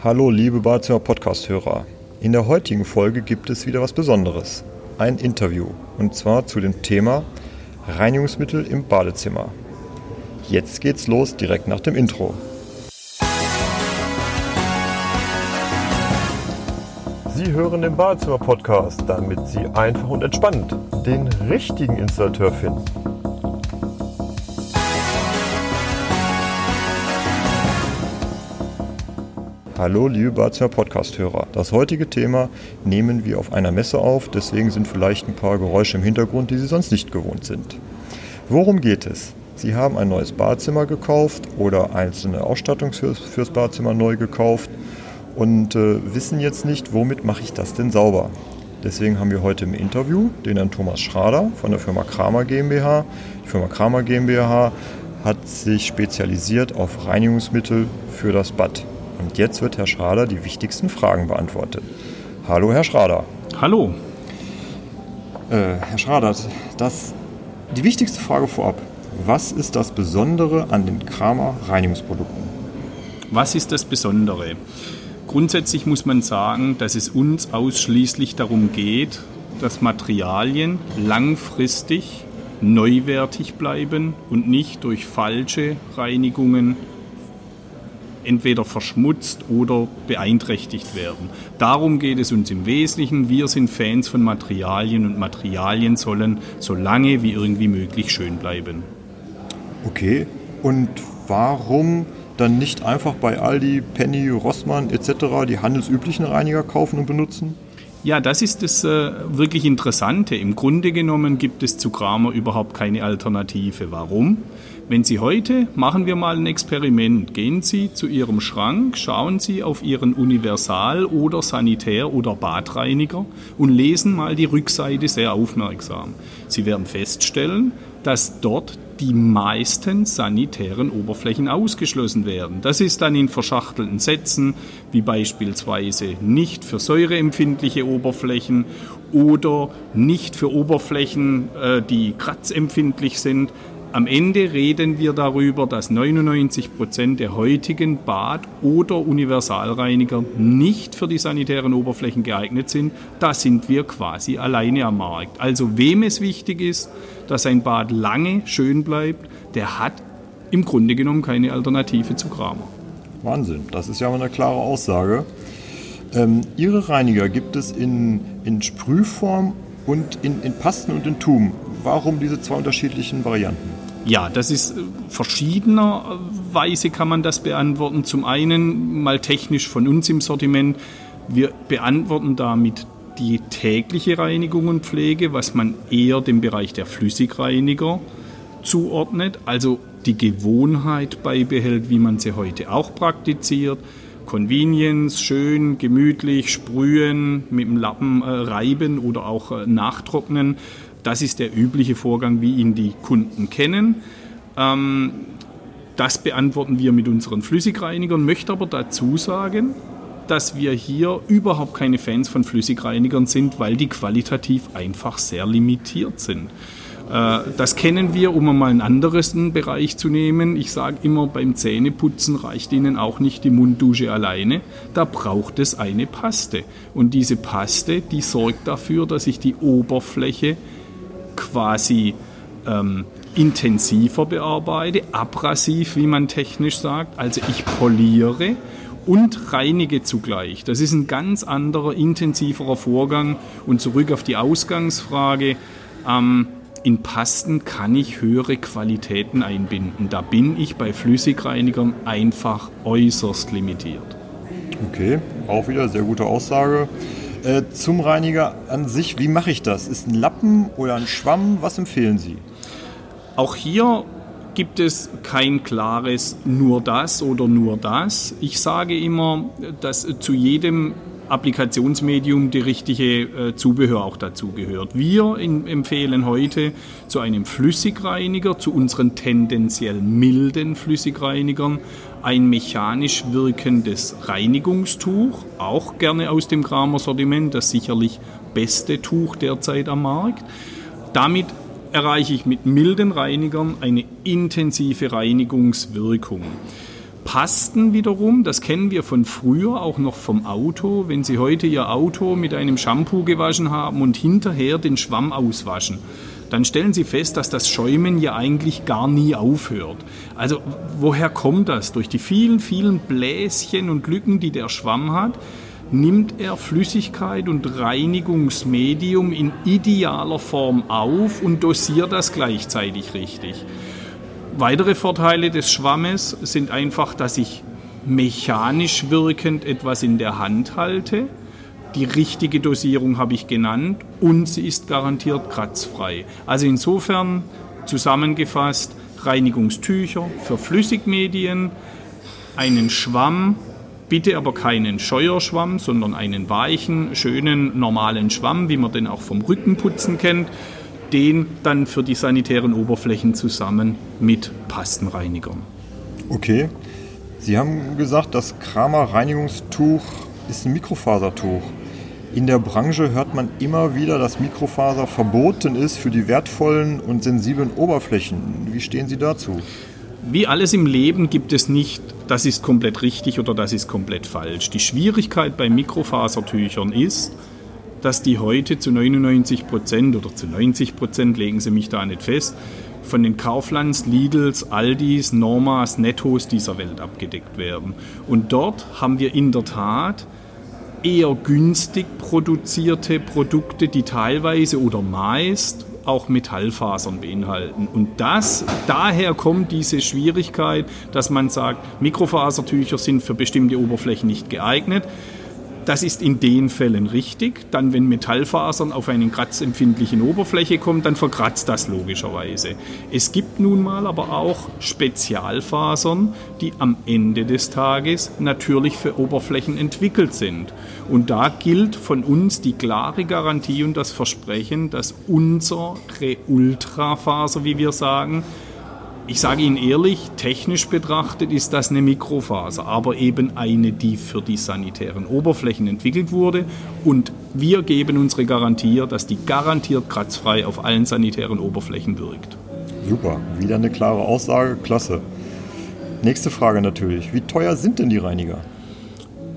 Hallo liebe Badezimmer Podcast-Hörer. In der heutigen Folge gibt es wieder was Besonderes. Ein Interview. Und zwar zu dem Thema Reinigungsmittel im Badezimmer. Jetzt geht's los direkt nach dem Intro. Sie hören den Badezimmer Podcast, damit Sie einfach und entspannt den richtigen Installateur finden. Hallo, liebe Badezimmer Podcast-Hörer. Das heutige Thema nehmen wir auf einer Messe auf, deswegen sind vielleicht ein paar Geräusche im Hintergrund, die Sie sonst nicht gewohnt sind. Worum geht es? Sie haben ein neues Badezimmer gekauft oder einzelne Ausstattung fürs, Badezimmer neu gekauft und äh, wissen jetzt nicht, womit mache ich das denn sauber. Deswegen haben wir heute im Interview den Herrn Thomas Schrader von der Firma Kramer GmbH. Die Firma Kramer GmbH hat sich spezialisiert auf Reinigungsmittel für das Bad. Und jetzt wird Herr Schrader die wichtigsten Fragen beantwortet. Hallo, Herr Schrader. Hallo. Äh, Herr Schrader, das, die wichtigste Frage vorab. Was ist das Besondere an den Kramer Reinigungsprodukten? Was ist das Besondere? Grundsätzlich muss man sagen, dass es uns ausschließlich darum geht, dass Materialien langfristig neuwertig bleiben und nicht durch falsche Reinigungen entweder verschmutzt oder beeinträchtigt werden. Darum geht es uns im Wesentlichen. Wir sind Fans von Materialien und Materialien sollen so lange wie irgendwie möglich schön bleiben. Okay, und warum dann nicht einfach bei Aldi, Penny, Rossmann etc. die handelsüblichen Reiniger kaufen und benutzen? Ja, das ist das äh, wirklich Interessante. Im Grunde genommen gibt es zu Kramer überhaupt keine Alternative. Warum? Wenn Sie heute, machen wir mal ein Experiment, gehen Sie zu Ihrem Schrank, schauen Sie auf Ihren Universal- oder Sanitär- oder Badreiniger und lesen mal die Rückseite sehr aufmerksam. Sie werden feststellen, dass dort die meisten sanitären Oberflächen ausgeschlossen werden. Das ist dann in verschachtelten Sätzen, wie beispielsweise nicht für säureempfindliche Oberflächen oder nicht für Oberflächen, äh, die kratzempfindlich sind. Am Ende reden wir darüber, dass 99 Prozent der heutigen Bad- oder Universalreiniger nicht für die sanitären Oberflächen geeignet sind. Da sind wir quasi alleine am Markt. Also wem es wichtig ist, dass ein Bad lange schön bleibt, der hat im Grunde genommen keine Alternative zu Kramer. Wahnsinn, das ist ja mal eine klare Aussage. Ähm, Ihre Reiniger gibt es in, in Sprühform und in, in Pasten und in Tum. Warum diese zwei unterschiedlichen Varianten? Ja, das ist äh, verschiedenerweise kann man das beantworten. Zum einen mal technisch von uns im Sortiment. Wir beantworten damit die tägliche Reinigung und Pflege, was man eher dem Bereich der Flüssigreiniger zuordnet, also die Gewohnheit beibehält, wie man sie heute auch praktiziert. Convenience, schön, gemütlich, sprühen, mit dem Lappen äh, reiben oder auch äh, nachtrocknen. Das ist der übliche Vorgang, wie ihn die Kunden kennen. Ähm, das beantworten wir mit unseren Flüssigreinigern, möchte aber dazu sagen, dass wir hier überhaupt keine Fans von Flüssigreinigern sind, weil die qualitativ einfach sehr limitiert sind. Äh, das kennen wir, um einmal einen anderen Bereich zu nehmen. Ich sage immer, beim Zähneputzen reicht Ihnen auch nicht die Munddusche alleine. Da braucht es eine Paste. Und diese Paste, die sorgt dafür, dass ich die Oberfläche quasi ähm, intensiver bearbeite, abrasiv, wie man technisch sagt. Also ich poliere und reinige zugleich. Das ist ein ganz anderer, intensiverer Vorgang. Und zurück auf die Ausgangsfrage. Ähm, in Pasten kann ich höhere Qualitäten einbinden. Da bin ich bei Flüssigreinigern einfach äußerst limitiert. Okay, auch wieder sehr gute Aussage. Äh, zum Reiniger an sich, wie mache ich das? Ist ein Lappen oder ein Schwamm? Was empfehlen Sie? Auch hier gibt es kein klares nur das oder nur das. Ich sage immer, dass zu jedem Applikationsmedium die richtige äh, Zubehör auch dazu gehört. Wir in, empfehlen heute zu einem Flüssigreiniger, zu unseren tendenziell milden Flüssigreinigern, ein mechanisch wirkendes Reinigungstuch, auch gerne aus dem Kramer Sortiment, das sicherlich beste Tuch derzeit am Markt. Damit erreiche ich mit milden Reinigern eine intensive Reinigungswirkung. Pasten wiederum, das kennen wir von früher, auch noch vom Auto. Wenn Sie heute Ihr Auto mit einem Shampoo gewaschen haben und hinterher den Schwamm auswaschen, dann stellen Sie fest, dass das Schäumen ja eigentlich gar nie aufhört. Also woher kommt das? Durch die vielen, vielen Bläschen und Lücken, die der Schwamm hat, nimmt er Flüssigkeit und Reinigungsmedium in idealer Form auf und dosiert das gleichzeitig richtig. Weitere Vorteile des Schwammes sind einfach, dass ich mechanisch wirkend etwas in der Hand halte. Die richtige Dosierung habe ich genannt und sie ist garantiert kratzfrei. Also insofern zusammengefasst Reinigungstücher für Flüssigmedien, einen Schwamm, bitte aber keinen Scheuerschwamm, sondern einen weichen, schönen, normalen Schwamm, wie man den auch vom Rückenputzen kennt den dann für die sanitären Oberflächen zusammen mit Pastenreinigern. Okay. Sie haben gesagt, das Kramer Reinigungstuch ist ein Mikrofasertuch. In der Branche hört man immer wieder, dass Mikrofaser verboten ist für die wertvollen und sensiblen Oberflächen. Wie stehen Sie dazu? Wie alles im Leben gibt es nicht, das ist komplett richtig oder das ist komplett falsch. Die Schwierigkeit bei Mikrofasertüchern ist, dass die heute zu 99 Prozent oder zu 90 Prozent, legen Sie mich da nicht fest, von den Kauflands, Lidls, Aldis, Normas, Nettos dieser Welt abgedeckt werden. Und dort haben wir in der Tat eher günstig produzierte Produkte, die teilweise oder meist auch Metallfasern beinhalten. Und das, daher kommt diese Schwierigkeit, dass man sagt, Mikrofasertücher sind für bestimmte Oberflächen nicht geeignet. Das ist in den Fällen richtig. Dann, wenn Metallfasern auf eine kratzempfindliche Oberfläche kommen, dann verkratzt das logischerweise. Es gibt nun mal aber auch Spezialfasern, die am Ende des Tages natürlich für Oberflächen entwickelt sind. Und da gilt von uns die klare Garantie und das Versprechen, dass unsere Ultrafaser, wie wir sagen, ich sage Ihnen ehrlich, technisch betrachtet ist das eine Mikrofaser, aber eben eine, die für die sanitären Oberflächen entwickelt wurde. Und wir geben unsere Garantie, dass die garantiert kratzfrei auf allen sanitären Oberflächen wirkt. Super, wieder eine klare Aussage, klasse. Nächste Frage natürlich, wie teuer sind denn die Reiniger?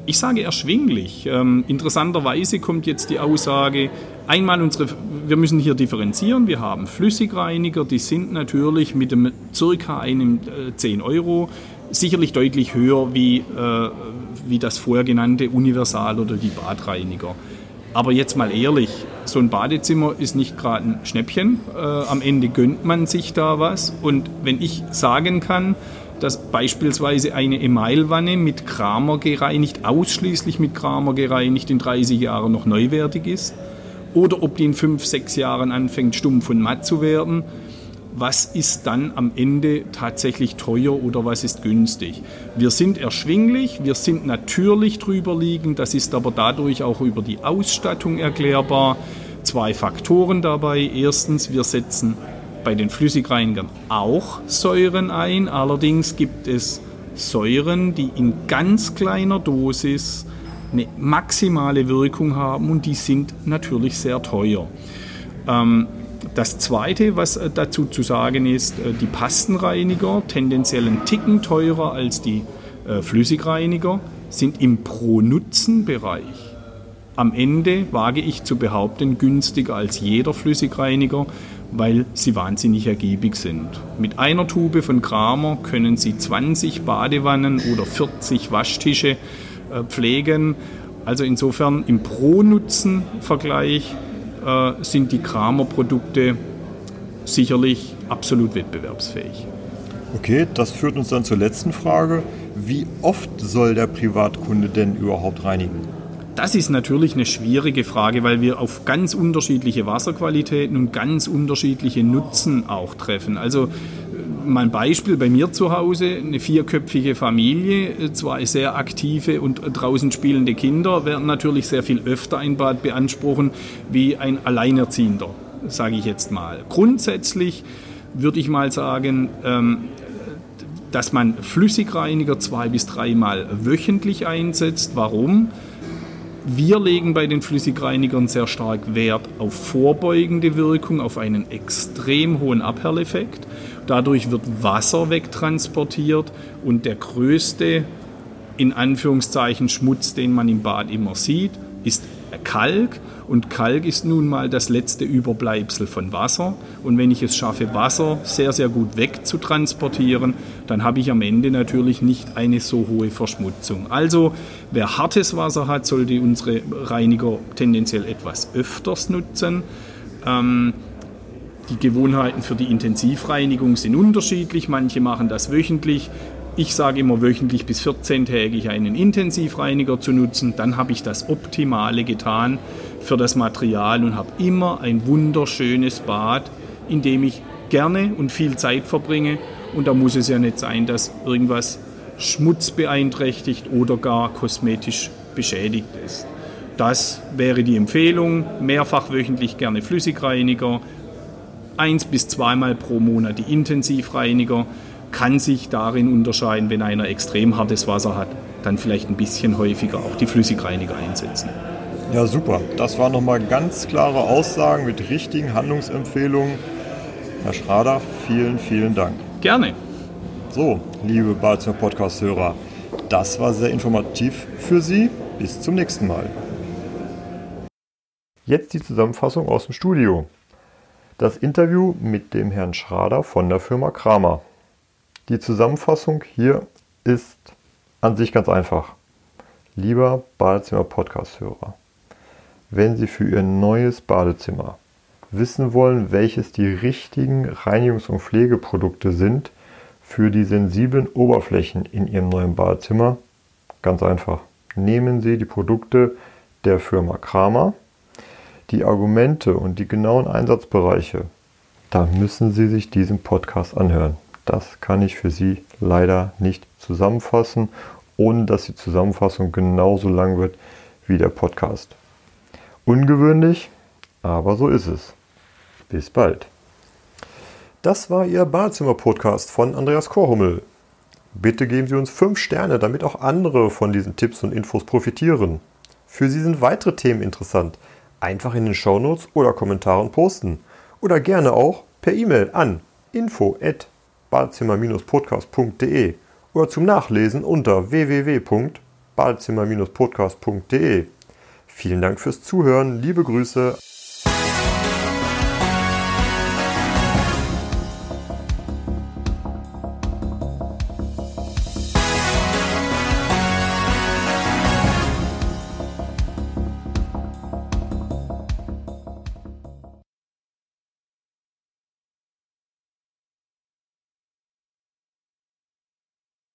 Ich sage erschwinglich. Ähm, interessanterweise kommt jetzt die Aussage, einmal unsere, wir müssen hier differenzieren, wir haben Flüssigreiniger, die sind natürlich mit dem circa einem äh, 10 Euro sicherlich deutlich höher wie, äh, wie das vorher genannte Universal oder die Badreiniger. Aber jetzt mal ehrlich, so ein Badezimmer ist nicht gerade ein Schnäppchen. Äh, am Ende gönnt man sich da was. Und wenn ich sagen kann, dass beispielsweise eine Emailwanne mit Kramer gereinigt, ausschließlich mit Kramer gereinigt, in 30 Jahren noch neuwertig ist, oder ob die in 5, 6 Jahren anfängt, stumpf und matt zu werden, was ist dann am Ende tatsächlich teuer oder was ist günstig. Wir sind erschwinglich, wir sind natürlich drüber liegend, das ist aber dadurch auch über die Ausstattung erklärbar. Zwei Faktoren dabei. Erstens, wir setzen bei den Flüssigreinigern auch Säuren ein. Allerdings gibt es Säuren, die in ganz kleiner Dosis eine maximale Wirkung haben und die sind natürlich sehr teuer. Ähm, das Zweite, was äh, dazu zu sagen ist, äh, die Pastenreiniger, tendenziell ein Ticken teurer als die äh, Flüssigreiniger, sind im Pro-Nutzen-Bereich am Ende, wage ich zu behaupten, günstiger als jeder Flüssigreiniger weil sie wahnsinnig ergiebig sind. Mit einer Tube von Kramer können Sie 20 Badewannen oder 40 Waschtische pflegen. Also insofern im Pro-Nutzen-Vergleich äh, sind die Kramer-Produkte sicherlich absolut wettbewerbsfähig. Okay, das führt uns dann zur letzten Frage. Wie oft soll der Privatkunde denn überhaupt reinigen? Das ist natürlich eine schwierige Frage, weil wir auf ganz unterschiedliche Wasserqualitäten und ganz unterschiedliche Nutzen auch treffen. Also mal ein Beispiel bei mir zu Hause, eine vierköpfige Familie, zwei sehr aktive und draußen spielende Kinder werden natürlich sehr viel öfter ein Bad beanspruchen wie ein Alleinerziehender, sage ich jetzt mal. Grundsätzlich würde ich mal sagen, ähm, dass man Flüssigreiniger zwei bis dreimal wöchentlich einsetzt. Warum? Wir legen bei den Flüssigreinigern sehr stark Wert auf vorbeugende Wirkung, auf einen extrem hohen Abhelleffekt. Dadurch wird Wasser wegtransportiert und der größte, in Anführungszeichen, Schmutz, den man im Bad immer sieht, ist Kalk und Kalk ist nun mal das letzte Überbleibsel von Wasser. Und wenn ich es schaffe, Wasser sehr, sehr gut wegzutransportieren, dann habe ich am Ende natürlich nicht eine so hohe Verschmutzung. Also wer hartes Wasser hat, sollte unsere Reiniger tendenziell etwas öfters nutzen. Ähm, die Gewohnheiten für die Intensivreinigung sind unterschiedlich. Manche machen das wöchentlich, ich sage immer wöchentlich bis 14-tägig einen Intensivreiniger zu nutzen. Dann habe ich das Optimale getan für das Material und habe immer ein wunderschönes Bad, in dem ich gerne und viel Zeit verbringe. Und da muss es ja nicht sein, dass irgendwas Schmutz beeinträchtigt oder gar kosmetisch beschädigt ist. Das wäre die Empfehlung. Mehrfach wöchentlich gerne Flüssigreiniger. Eins bis zweimal pro Monat die Intensivreiniger kann sich darin unterscheiden, wenn einer extrem hartes Wasser hat, dann vielleicht ein bisschen häufiger auch die Flüssigreiniger einsetzen. Ja, super. Das waren nochmal ganz klare Aussagen mit richtigen Handlungsempfehlungen. Herr Schrader, vielen, vielen Dank. Gerne. So, liebe Badezimmer Podcast-Hörer, das war sehr informativ für Sie. Bis zum nächsten Mal. Jetzt die Zusammenfassung aus dem Studio. Das Interview mit dem Herrn Schrader von der Firma Kramer. Die Zusammenfassung hier ist an sich ganz einfach. Lieber Badezimmer-Podcast-Hörer, wenn Sie für Ihr neues Badezimmer wissen wollen, welches die richtigen Reinigungs- und Pflegeprodukte sind für die sensiblen Oberflächen in Ihrem neuen Badezimmer, ganz einfach. Nehmen Sie die Produkte der Firma Kramer. Die Argumente und die genauen Einsatzbereiche, da müssen Sie sich diesen Podcast anhören. Das kann ich für Sie leider nicht zusammenfassen, ohne dass die Zusammenfassung genauso lang wird wie der Podcast. Ungewöhnlich, aber so ist es. Bis bald. Das war Ihr Badezimmer-Podcast von Andreas Korhummel. Bitte geben Sie uns 5 Sterne, damit auch andere von diesen Tipps und Infos profitieren. Für Sie sind weitere Themen interessant. Einfach in den Shownotes oder Kommentaren posten. Oder gerne auch per E-Mail an info@ badezimmer-podcast.de oder zum Nachlesen unter www.badezimmer-podcast.de. Vielen Dank fürs Zuhören, liebe Grüße.